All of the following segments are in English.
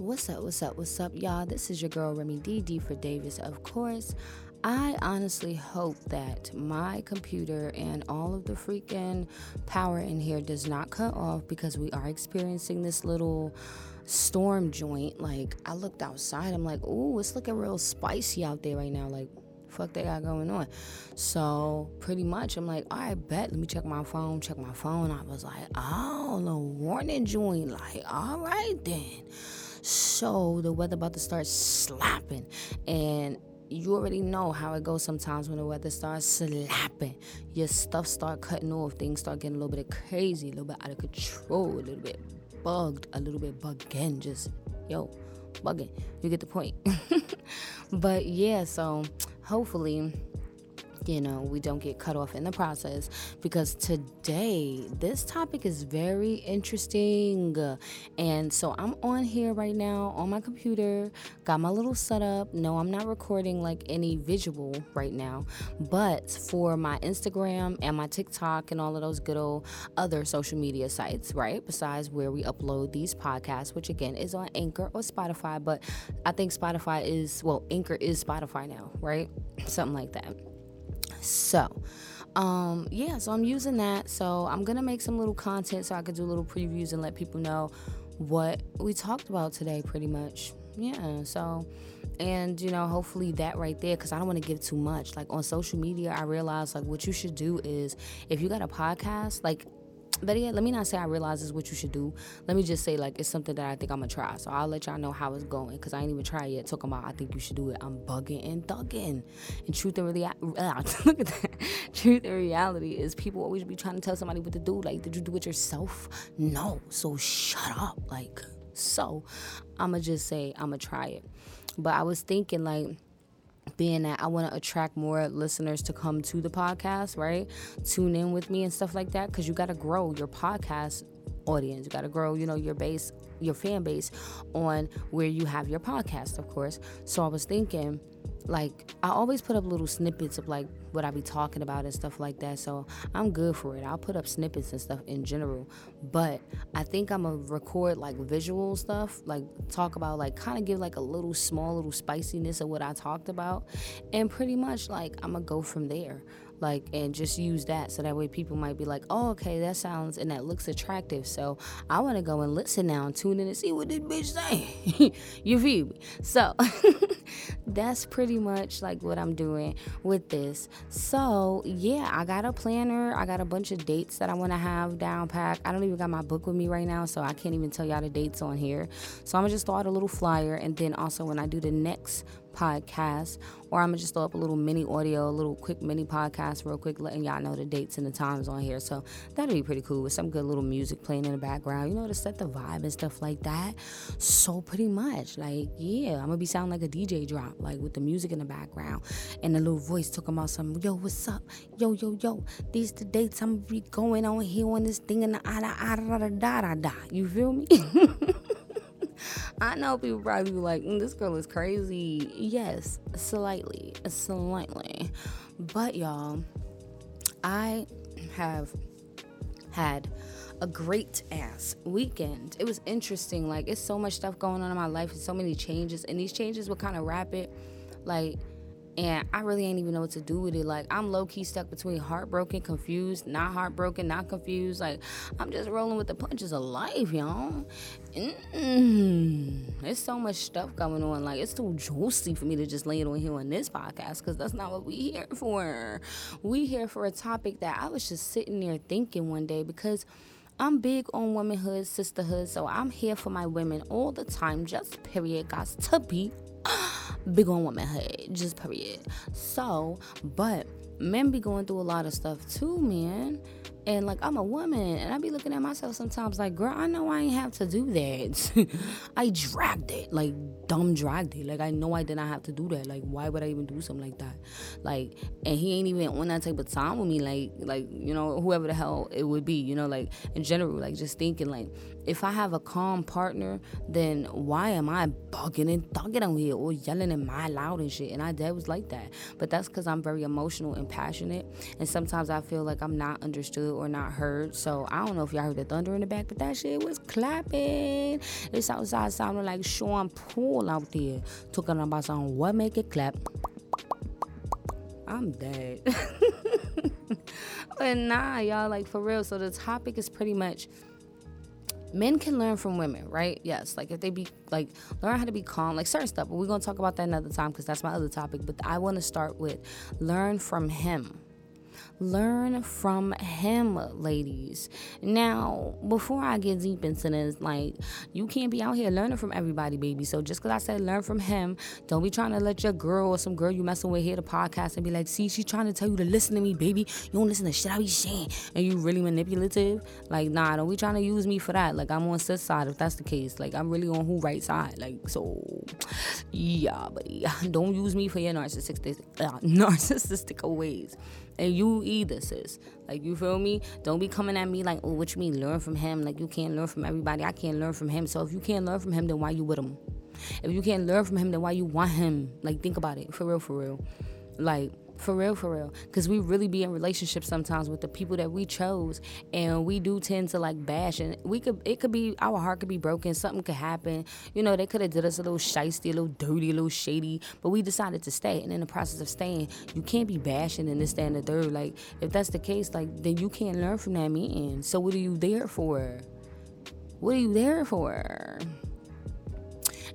What's up, what's up, what's up, y'all? This is your girl Remy D, D for Davis, of course. I honestly hope that my computer and all of the freaking power in here does not cut off because we are experiencing this little storm joint. Like, I looked outside, I'm like, ooh, it's looking real spicy out there right now. Like, fuck they got going on. So pretty much I'm like, all right, bet. Let me check my phone, check my phone. I was like, oh, the warning joint. Like, all right then. So the weather about to start slapping. And you already know how it goes sometimes when the weather starts slapping. Your stuff start cutting off. Things start getting a little bit crazy, a little bit out of control, a little bit bugged, a little bit bugging. Just, yo, bugging. You get the point. but yeah, so hopefully you know, we don't get cut off in the process because today this topic is very interesting. And so I'm on here right now on my computer, got my little setup. No, I'm not recording like any visual right now, but for my Instagram and my TikTok and all of those good old other social media sites, right? Besides where we upload these podcasts, which again is on Anchor or Spotify, but I think Spotify is, well, Anchor is Spotify now, right? Something like that. So, um, yeah, so I'm using that. So I'm gonna make some little content so I could do little previews and let people know what we talked about today, pretty much. Yeah, so and you know hopefully that right there because i don't want to give too much like on social media i realize like what you should do is if you got a podcast like but yeah, let me not say I realize is what you should do. Let me just say like it's something that I think I'm gonna try. So I'll let y'all know how it's going because I ain't even tried yet. Talking about I think you should do it. I'm bugging and thugging. And truth and reality, look at that. Truth and reality is people always be trying to tell somebody what to do. Like, did you do it yourself? No. So shut up. Like, so I'ma just say I'ma try it. But I was thinking like being that I want to attract more listeners to come to the podcast, right? Tune in with me and stuff like that because you got to grow your podcast audience. You got to grow, you know, your base, your fan base on where you have your podcast, of course. So I was thinking, like, I always put up little snippets of like what I be talking about and stuff like that. So I'm good for it. I'll put up snippets and stuff in general. But I think I'm gonna record like visual stuff, like talk about like kind of give like a little small little spiciness of what I talked about. And pretty much like I'm gonna go from there like and just use that so that way people might be like oh okay that sounds and that looks attractive. So i want to go and listen now and tune in and see what this bitch say you feel me? So that's pretty much like what i'm doing with this. So yeah i got a planner. I got a bunch of dates that i want to have down packed i don't even got my book with me right now so i can't even tell y'all the dates on here. So i'm gonna just throw out a little flyer and then also when i do the next podcast, or I'm gonna just throw up a little mini audio, a little quick mini podcast, real quick, letting y'all know the dates and the times on here. So that'd be pretty cool with some good little music playing in the background, you know, to set the vibe and stuff like that. So pretty much, like, yeah, I'm gonna be sounding like a DJ drop, like with the music in the background and the little voice talking about some, yo, what's up? Yo, yo, yo, these the dates I'm be going on here on this thing and the da da da da da da. You feel me? I know people probably be like, mm, this girl is crazy. Yes, slightly, slightly. But y'all, I have had a great ass weekend. It was interesting. Like, it's so much stuff going on in my life and so many changes. And these changes were kind of rapid. Like, and I really ain't even know what to do with it. Like I'm low key stuck between heartbroken, confused, not heartbroken, not confused. Like I'm just rolling with the punches of life, y'all. Mm, there's so much stuff going on. Like it's too juicy for me to just lay it on here on this podcast because that's not what we here for. We here for a topic that I was just sitting there thinking one day because. I'm big on womanhood, sisterhood, so I'm here for my women all the time. Just period, guys. To be big on womanhood, just period. So, but men be going through a lot of stuff too, man. And like I'm a woman, and I be looking at myself sometimes like, girl, I know I ain't have to do that. I dragged it, like dumb dragged it. Like I know I did not have to do that. Like why would I even do something like that? Like, and he ain't even on that type of time with me. Like, like you know, whoever the hell it would be. You know, like in general, like just thinking like if I have a calm partner, then why am I bugging and thugging on here or yelling and my loud and shit? And I dad was like that. But that's because I'm very emotional and passionate. And sometimes I feel like I'm not understood or not heard. So I don't know if y'all heard the thunder in the back, but that shit was clapping. It's outside sounding like Sean Paul out there talking about something. What make it clap? I'm dead. but nah, y'all, like for real. So the topic is pretty much men can learn from women, right? Yes, like if they be like learn how to be calm, like certain stuff. But we're gonna talk about that another time because that's my other topic. But I want to start with learn from him learn from him, ladies. Now, before I get deep into this, like, you can't be out here learning from everybody, baby. So just because I said learn from him, don't be trying to let your girl or some girl you messing with hear the podcast and be like, see, she's trying to tell you to listen to me, baby. You don't listen to shit I be saying. And you really manipulative. Like, nah, don't be trying to use me for that. Like, I'm on sis side if that's the case. Like, I'm really on who right side. Like, so, yeah, buddy. Don't use me for your narcissistic, uh, narcissistic ways and you either, sis. Like you feel me? Don't be coming at me like, oh, what you mean? Learn from him. Like you can't learn from everybody. I can't learn from him. So if you can't learn from him, then why you with him? If you can't learn from him, then why you want him? Like think about it, for real, for real. Like for real, for real. Because we really be in relationships sometimes with the people that we chose. And we do tend to like bash. And we could, it could be, our heart could be broken. Something could happen. You know, they could have did us a little shisty, a little dirty, a little shady. But we decided to stay. And in the process of staying, you can't be bashing and this, that, and the third. Like, if that's the case, like, then you can't learn from that meeting. So what are you there for? What are you there for?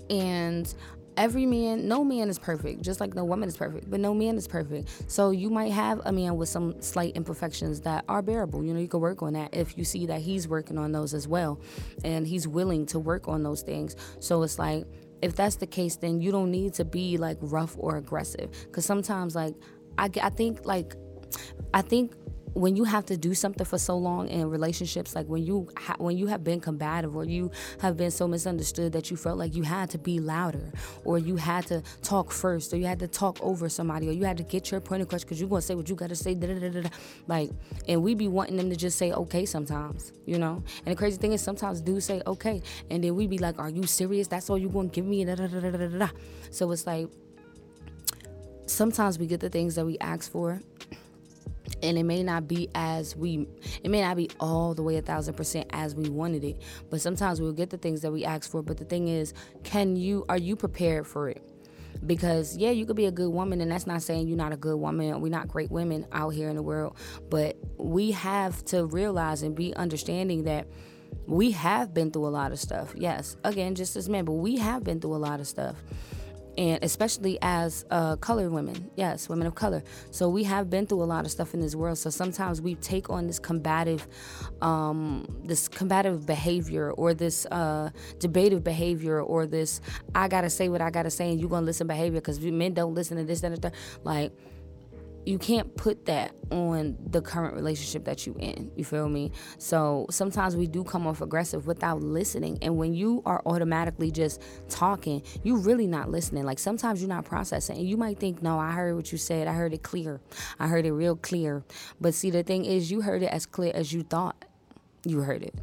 And every man, no man is perfect, just like no woman is perfect, but no man is perfect. So you might have a man with some slight imperfections that are bearable. You know, you can work on that if you see that he's working on those as well and he's willing to work on those things. So it's like, if that's the case, then you don't need to be like rough or aggressive. Because sometimes, like, I, I think, like, I think when you have to do something for so long in relationships like when you ha- when you have been combative or you have been so misunderstood that you felt like you had to be louder or you had to talk first or you had to talk over somebody or you had to get your point across because you're gonna say what you gotta say da, da, da, da, like and we be wanting them to just say okay sometimes you know? And the crazy thing is sometimes do say okay and then we be like are you serious? That's all you gonna give me? Da, da, da, da, da, da. so it's like sometimes we get the things that we ask for and it may not be as we it may not be all the way a thousand percent as we wanted it but sometimes we'll get the things that we ask for but the thing is can you are you prepared for it? Because yeah you could be a good woman and that's not saying you're not a good woman we're not great women out here in the world but we have to realize and be understanding that we have been through a lot of stuff. Yes again just as men but we have been through a lot of stuff and especially as uh, colored women. Yes women of color. So we have been through a lot of stuff in this world. So sometimes we take on this combative um, this combative behavior or this uh, debative behavior or this i gotta say what i gotta say and you gonna listen behavior because men don't listen to this and that like you can't put that on the current relationship that you in you feel me? So sometimes we do come off aggressive without listening and when you are automatically just talking you really not listening. Like sometimes you're not processing and you might think no i heard what you said. I heard it clear. I heard it real clear. But see the thing is you heard it as clear as you thought you heard it.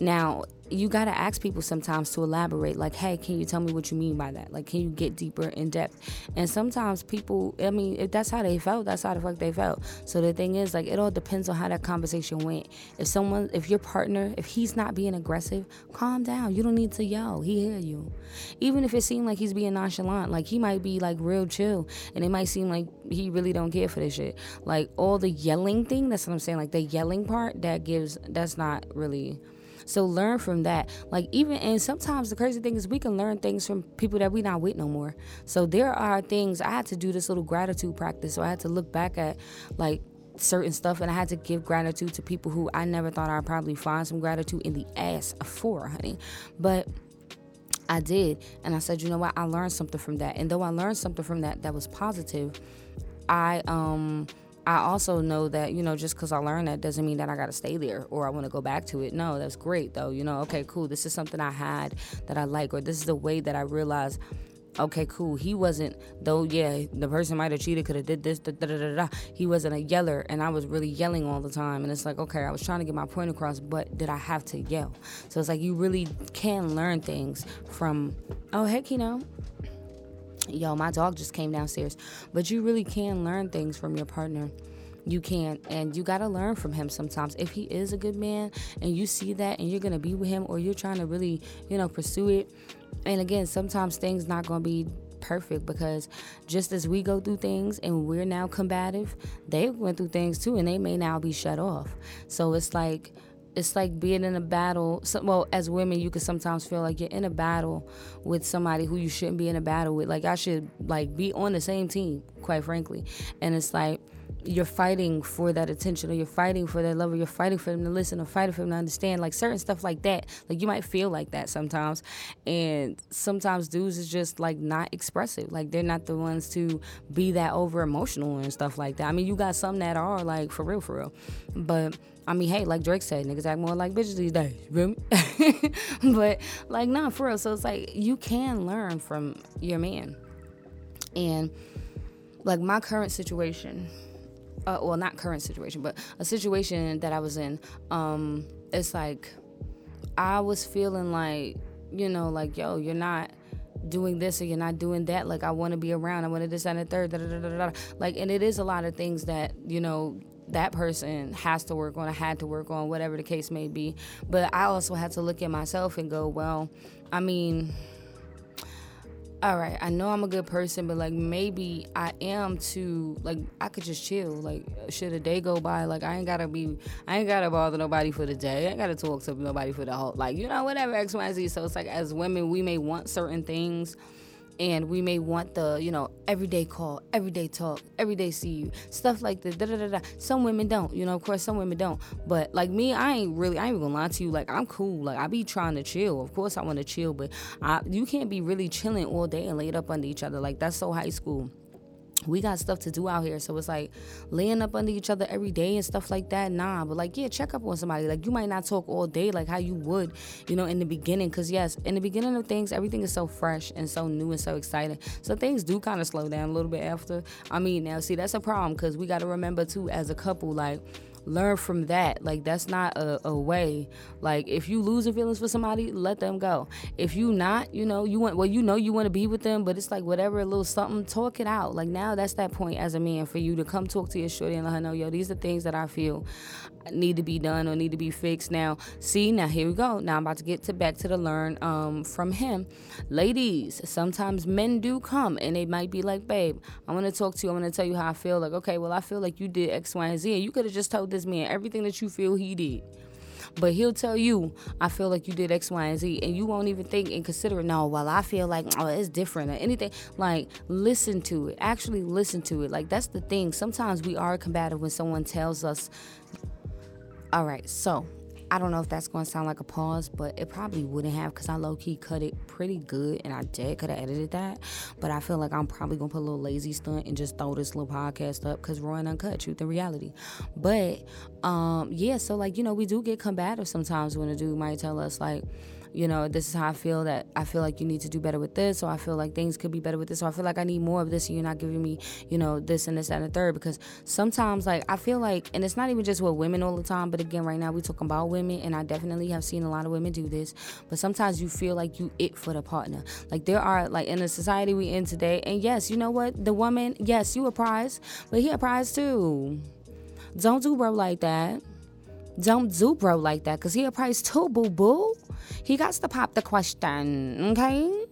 Now you got to ask people sometimes to elaborate like hey can you tell me what you mean by that? Like can you get deeper in depth? And sometimes people i mean if that's how they felt that's how the fuck they felt. So the thing is like it all depends on how that conversation went. If someone if your partner if he's not being aggressive calm down. You don't need to yell. He hear you. Even if it seemed like he's being nonchalant like he might be like real chill and it might seem like he really don't care for this shit. Like all the yelling thing that's what i'm saying like the yelling part that gives that's not really so learn from that. Like even and sometimes the crazy thing is we can learn things from people that we not with no more. So there are things I had to do this little gratitude practice. So I had to look back at like certain stuff and I had to give gratitude to people who I never thought I'd probably find some gratitude in the ass for, honey. But I did. And I said, you know what? I learned something from that. And though I learned something from that that was positive, I um I also know that, you know, just because I learned that doesn't mean that I got to stay there or I want to go back to it. No, that's great though. You know, okay, cool. This is something I had that I like, or this is the way that I realized okay, cool. He wasn't though. Yeah, the person might have cheated, could have did this. Da, da, da, da. He wasn't a yeller, and I was really yelling all the time. And it's like, okay, I was trying to get my point across, but did I have to yell? So it's like you really can learn things from. Oh heck, you know. Yo, my dog just came downstairs, but you really can learn things from your partner. You can and you got to learn from him sometimes. If he is a good man and you see that and you're going to be with him or you're trying to really you know pursue it and again, sometimes things not going to be perfect because just as we go through things and we're now combative, they went through things too and they may now be shut off. So it's like it's like being in a battle. well, as women, you can sometimes feel like you're in a battle with somebody who you shouldn't be in a battle with. Like I should like be on the same team, quite frankly. And it's like you're fighting for that attention or you're fighting for that love or you're fighting for them to listen or fighting for them to understand like certain stuff like that like you might feel like that sometimes and sometimes dudes is just like not expressive like they're not the ones to be that over emotional and stuff like that i mean you got some that are like for real for real but I mean, hey, like Drake said, niggas act more like bitches these days. You but like, nah, for real. So it's like you can learn from your man. And like my current situation, uh, well, not current situation, but a situation that I was in, um, it's like I was feeling like, you know, like, yo, you're not doing this or you're not doing that. Like, I want to be around. I want to this and the third. Da, da, da, like, and it is a lot of things that, you know, that person has to work on, I had to work on, whatever the case may be. But I also had to look at myself and go, well, I mean, all right, I know I'm a good person, but like maybe I am too like I could just chill. Like should a day go by, like I ain't gotta be I ain't gotta bother nobody for the day. I ain't gotta talk to nobody for the whole like you know, whatever X, Y, Z. So it's like as women we may want certain things and we may want the you know everyday call everyday talk everyday see you stuff like that da, da, da, da. some women don't you know of course some women don't. But like me i ain't really i ain't gonna lie to you. Like i'm cool. Like i be trying to chill. Of course i want to chill but I, you can't be really chilling all day and laid up under each other. Like that's so high school we got stuff to do out here. So it's like laying up under each other every day and stuff like that. Nah, but like, yeah, check up on somebody. Like, you might not talk all day like how you would, you know, in the beginning. Cause yes, in the beginning of things, everything is so fresh and so new and so exciting. So things do kind of slow down a little bit after. I mean, now, see, that's a problem because we got to remember too, as a couple, like, learn from that. Like that's not a, a way. Like if you losing feelings for somebody, let them go. If you not, you know, you want well, you know you want to be with them, but it's like whatever, a little something, talk it out. Like now that's that point as a man for you to come talk to your shorty and let her know, yo, these are things that I feel need to be done or need to be fixed. Now, see, now here we go. Now I'm about to get to back to the learn um, from him. Ladies, sometimes men do come and they might be like, babe, I want to talk to you. I want to tell you how I feel. Like, okay, well, I feel like you did X, Y, and Z, and you could have just told this man everything that you feel he did. But he'll tell you, I feel like you did X, Y, and Z, and you won't even think and consider, it. no, well, I feel like, oh, it's different or anything. Like, listen to it. Actually, listen to it. Like, that's the thing. Sometimes we are combative when someone tells us, all right, so I don't know if that's going to sound like a pause, but it probably wouldn't have because I low key cut it pretty good and I did could have edited that. But I feel like I'm probably going to put a little lazy stunt and just throw this little podcast up because Roy and Uncut, truth and reality. But um, yeah, so like, you know, we do get combative sometimes when a dude might tell us, like, you know, this is how I feel that I feel like you need to do better with this, or I feel like things could be better with this, or I feel like I need more of this, and you're not giving me, you know, this and this and the third. Because sometimes, like, I feel like, and it's not even just with women all the time, but again, right now we're talking about women, and I definitely have seen a lot of women do this. But sometimes you feel like you it for the partner. Like there are like in the society we in today, and yes, you know what, the woman, yes, you a prize, but he a prize too. Don't do bro like that. Don't do bro like that, cause he a prize too, boo boo he got to pop the question, okay?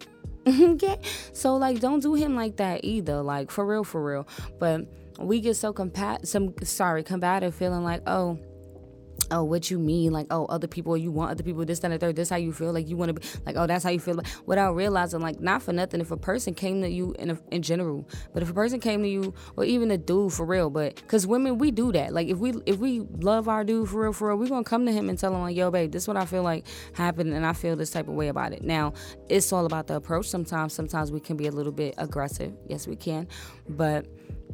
okay? So like don't do him like that either, like for real, for real. But we get so compat some sorry, combative feeling like, oh, oh, what you mean? Like, oh, other people, you want other people, this, that, and third. This how you feel? Like, you want to be, like, oh, that's how you feel. Without realizing, like, not for nothing, if a person came to you in, a, in general, but if a person came to you, or even a dude for real, but, because women, we do that. Like, if we, if we love our dude for real, for real, we're going to come to him and tell him, like, yo, babe, this is what I feel like happened, and I feel this type of way about it. Now, it's all about the approach sometimes. Sometimes we can be a little bit aggressive. Yes, we can. But,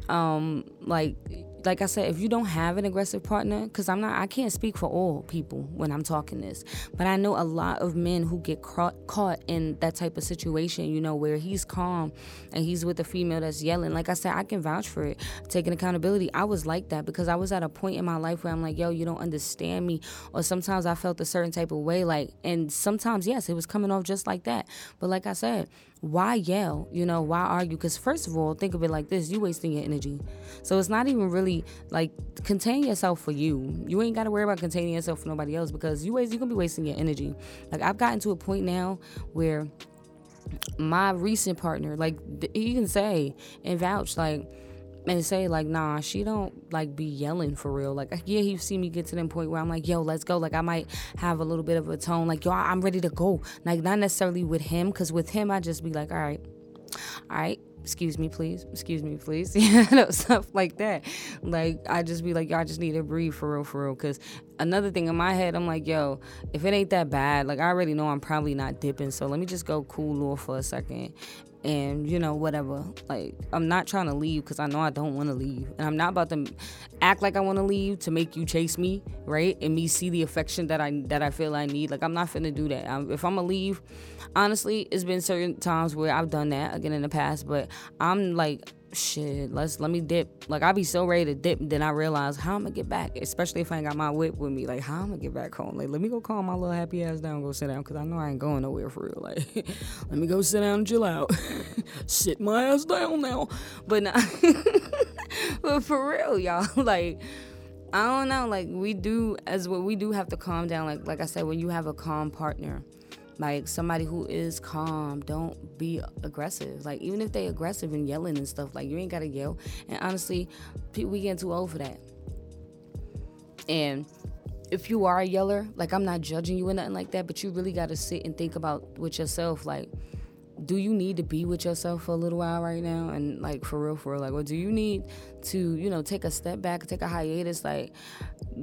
um, like, like I said, if you don't have an aggressive partner, because I'm not, I can't speak for all people when I'm talking this, but I know a lot of men who get caught, caught in that type of situation, you know, where he's calm and he's with a female that's yelling. Like I said, I can vouch for it, taking accountability. I was like that because I was at a point in my life where I'm like, yo, you don't understand me. Or sometimes I felt a certain type of way, like, and sometimes, yes, it was coming off just like that. But like I said, why yell? You know, why argue? Because first of all, think of it like this: you wasting your energy. So it's not even really like contain yourself for you. You ain't got to worry about containing yourself for nobody else because you waste. You gonna be wasting your energy. Like I've gotten to a point now where my recent partner, like he can say and vouch, like and say like nah she don't like be yelling for real. Like yeah he see me get to that point where i'm like yo let's go. Like i might have a little bit of a tone. Like yo i'm ready to go. Like not necessarily with him because with him i just be like all right all right excuse me please excuse me please. You know stuff like that. Like i just be like i just need to breathe for real for real. Because another thing in my head i'm like yo if it ain't that bad like i already know i'm probably not dipping. So let me just go cool off for a second and you know whatever. Like i'm not trying to leave because i know i don't want to leave. And i'm not about to act like i want to leave to make you chase me right? And me see the affection that i that i feel i need. Like i'm not finna do that. I'm, if i'm gonna leave honestly it's been certain times where i've done that again in the past but i'm like shit, let's let me dip. Like I be so ready to dip, then I realize how I'm gonna get back, especially if I ain't got my whip with me. Like how I'm gonna get back home. Like let me go calm my little happy ass down, go sit down, cause I know I ain't going nowhere for real. Like let me go sit down and chill out. sit my ass down now. But not, but for real, y'all. Like I don't know. Like we do as what we do have to calm down. Like like I said, when you have a calm partner like somebody who is calm don't be aggressive. Like even if they aggressive and yelling and stuff like you ain't gotta yell. And honestly we getting too old for that. And if you are a yeller like i'm not judging you or nothing like that but you really gotta sit and think about with yourself like do you need to be with yourself for a little while right now? And like for real for real like or do you need to you know take a step back take a hiatus like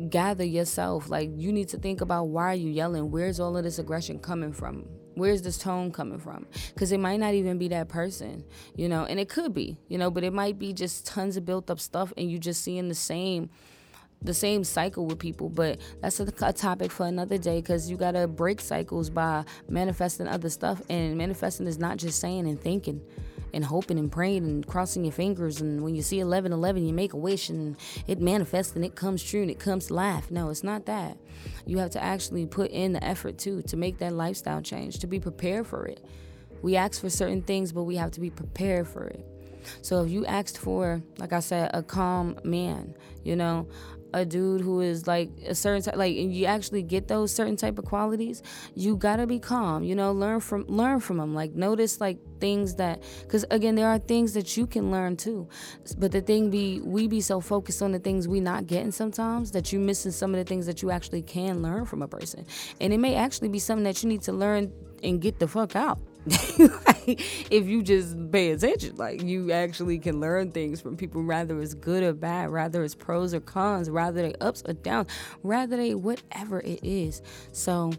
gather yourself? Like you need to think about why are you yelling. Where's all of this aggression coming from? Where's this tone coming from? Because it might not even be that person you know? And it could be you know but it might be just tons of built up stuff and you just seeing the same the same cycle with people, but that's a, a topic for another day because you gotta break cycles by manifesting other stuff. And manifesting is not just saying and thinking and hoping and praying and crossing your fingers. And when you see 11 11, you make a wish and it manifests and it comes true and it comes life. No, it's not that. You have to actually put in the effort too to make that lifestyle change, to be prepared for it. We ask for certain things, but we have to be prepared for it. So if you asked for, like I said, a calm man, you know, a dude who is like a certain type, like and you actually get those certain type of qualities you gotta be calm you know learn from learn from them like notice like things that because again there are things that you can learn too. But the thing be we be so focused on the things we not getting sometimes that you missing some of the things that you actually can learn from a person. And it may actually be something that you need to learn and get the fuck out if you just pay attention, like you actually can learn things from people, rather it's good or bad, rather it's pros or cons, rather they ups or downs, rather they whatever it is. So,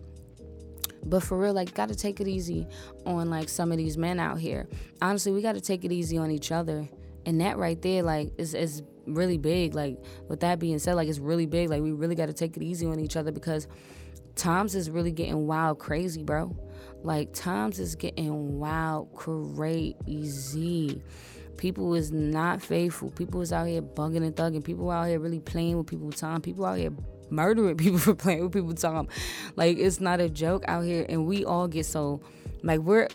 but for real, like, gotta take it easy on like some of these men out here. Honestly, we gotta take it easy on each other, and that right there, like, is is really big. Like, with that being said, like, it's really big. Like, we really gotta take it easy on each other because times is really getting wild, crazy, bro. Like times is getting wild crazy. People is not faithful. People is out here bugging and thugging. People out here really playing with people's time. People out here murdering people for playing with people's time. Like it's not a joke out here, and we all get so like we're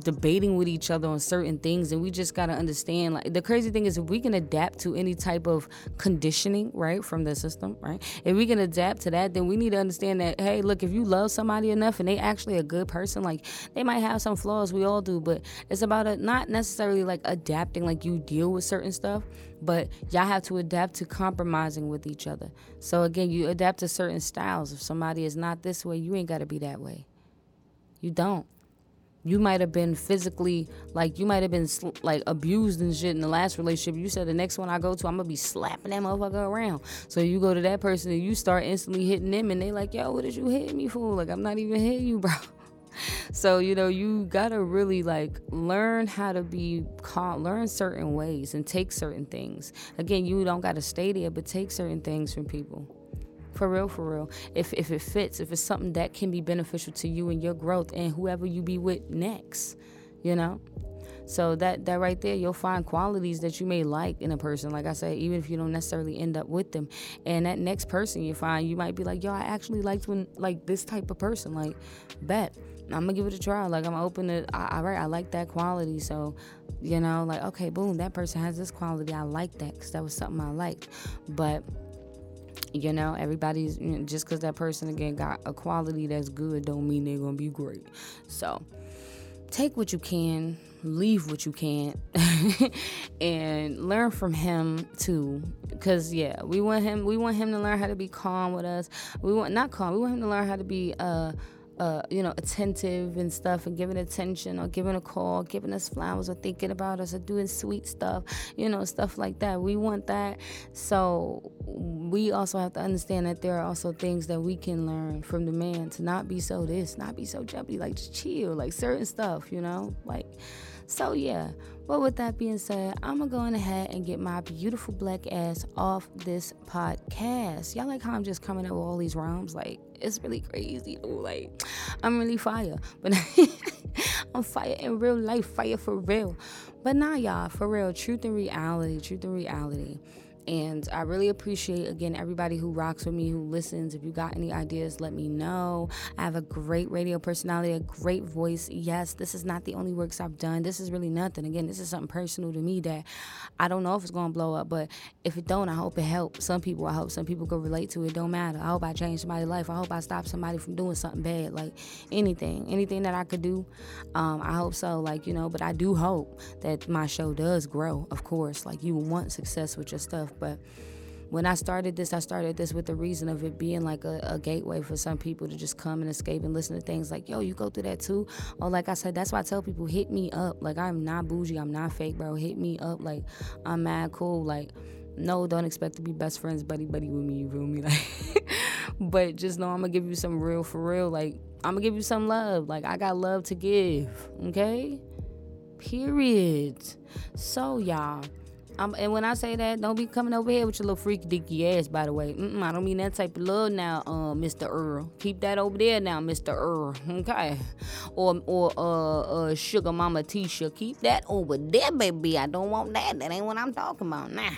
debating with each other on certain things and we just got to understand like the crazy thing is if we can adapt to any type of conditioning right from the system right? If we can adapt to that then we need to understand that hey look if you love somebody enough and they actually a good person like they might have some flaws we all do but it's about a, not necessarily like adapting like you deal with certain stuff but y'all have to adapt to compromising with each other. So again you adapt to certain styles. If somebody is not this way you ain't got to be that way. You don't you might have been physically like you might have been sl- like abused and shit in the last relationship. You said the next one I go to, I'm gonna be slapping that motherfucker around. So you go to that person and you start instantly hitting them, and they like, yo, what did you hit me for? Like I'm not even hitting you, bro. so you know you gotta really like learn how to be calm learn certain ways and take certain things again you don't gotta stay there but take certain things from people for real for real if if it fits if it's something that can be beneficial to you and your growth and whoever you be with next you know so that that right there, you'll find qualities that you may like in a person. Like I said, even if you don't necessarily end up with them, and that next person you find, you might be like, yo, I actually liked when like this type of person. Like, bet I'm gonna give it a try. Like I'm open to, all right, I like that quality. So, you know, like okay, boom, that person has this quality. I like that because that was something I liked. But you know everybody's you know, just because that person again got a quality that's good don't mean they're gonna be great. So take what you can leave what you can't and learn from him too. Because yeah we want him we want him to learn how to be calm with us. We want not calm we want him to learn how to be uh uh, you know, attentive and stuff and giving attention or giving a call, giving us flowers or thinking about us or doing sweet stuff, you know, stuff like that. We want that. So we also have to understand that there are also things that we can learn from the man to not be so this, not be so jumpy, like just chill, like certain stuff, you know, like so, yeah. But with that being said, I'm gonna go ahead and get my beautiful black ass off this podcast. Y'all like how I'm just coming up with all these rhymes? Like, it's really crazy. Like, I'm really fire. But I'm fire in real life, fire for real. But nah, y'all, for real, truth and reality, truth and reality. And I really appreciate, again, everybody who rocks with me, who listens. If you got any ideas, let me know. I have a great radio personality, a great voice. Yes, this is not the only works I've done. This is really nothing. Again, this is something personal to me that I don't know if it's going to blow up, but if it don't, I hope it helps. Some people, I hope some people can relate to it. Don't matter. I hope I change somebody's life. I hope I stop somebody from doing something bad. Like anything, anything that I could do, um, I hope so. Like, you know, but I do hope that my show does grow, of course. Like, you want success with your stuff but when I started this, I started this with the reason of it being like a, a, gateway for some people to just come and escape and listen to things like, yo, you go through that too? Or like I said, that's why I tell people, hit me up. Like, I'm not bougie, I'm not fake, bro. Hit me up. Like, I'm mad cool. Like, no, don't expect to be best friends, buddy, buddy with me. You feel me? Like, but just know I'm gonna give you some real for real. Like, I'm gonna give you some love. Like, I got love to give. Okay? Period. So, y'all. I'm, and when I say that, don't be coming over here with your little freaky dicky ass. By the way, Mm-mm, I don't mean that type of love now, uh, Mr. Earl. Keep that over there now, Mr. Earl. Okay, or or uh, uh, Sugar Mama Tisha. Keep that over there, baby. I don't want that. That ain't what I'm talking about. Nah.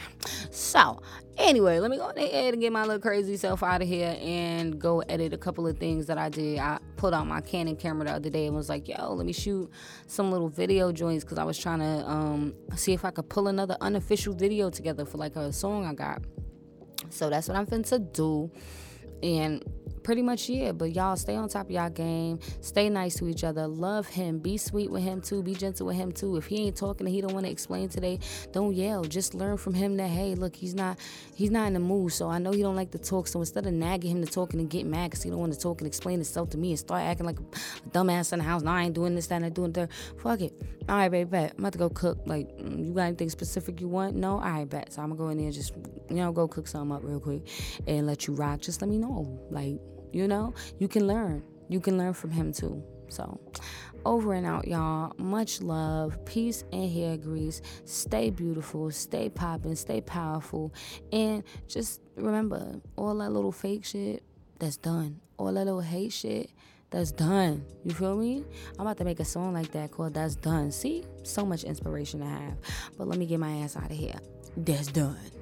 So Anyway, let me go ahead and get my little crazy self out of here and go edit a couple of things that I did. I put on my Canon camera the other day and was like, yo, let me shoot some little video joints because I was trying to um, see if I could pull another unofficial video together for like a song I got. So that's what I'm finna do. And pretty much yeah. But y'all stay on top of y'all game. Stay nice to each other. Love him. Be sweet with him too. Be gentle with him too. If he ain't talking and he don't want to explain today, don't yell. Just learn from him that hey, look, he's not he's not in the mood. So I know he don't like to talk. So instead of nagging him to talking and getting mad because he don't want to talk and explain himself to me and start acting like a dumbass in the house. No, I ain't doing this, that, and I doing that. Fuck it. All right, baby, bet. I'm about to go cook. Like, mm, you got anything specific you want? No? All right, bet. So I'm gonna go in there and just, you know, go cook something up real quick and let you rock. Just let me know. Like, you know, you can learn. You can learn from him too. So, over and out, y'all. Much love, peace, and hair grease. Stay beautiful, stay popping, stay powerful, and just remember all that little fake shit that's done. All that little hate shit that's done. You feel me? I'm about to make a song like that called That's Done. See? So much inspiration to have. But let me get my ass out of here. That's done.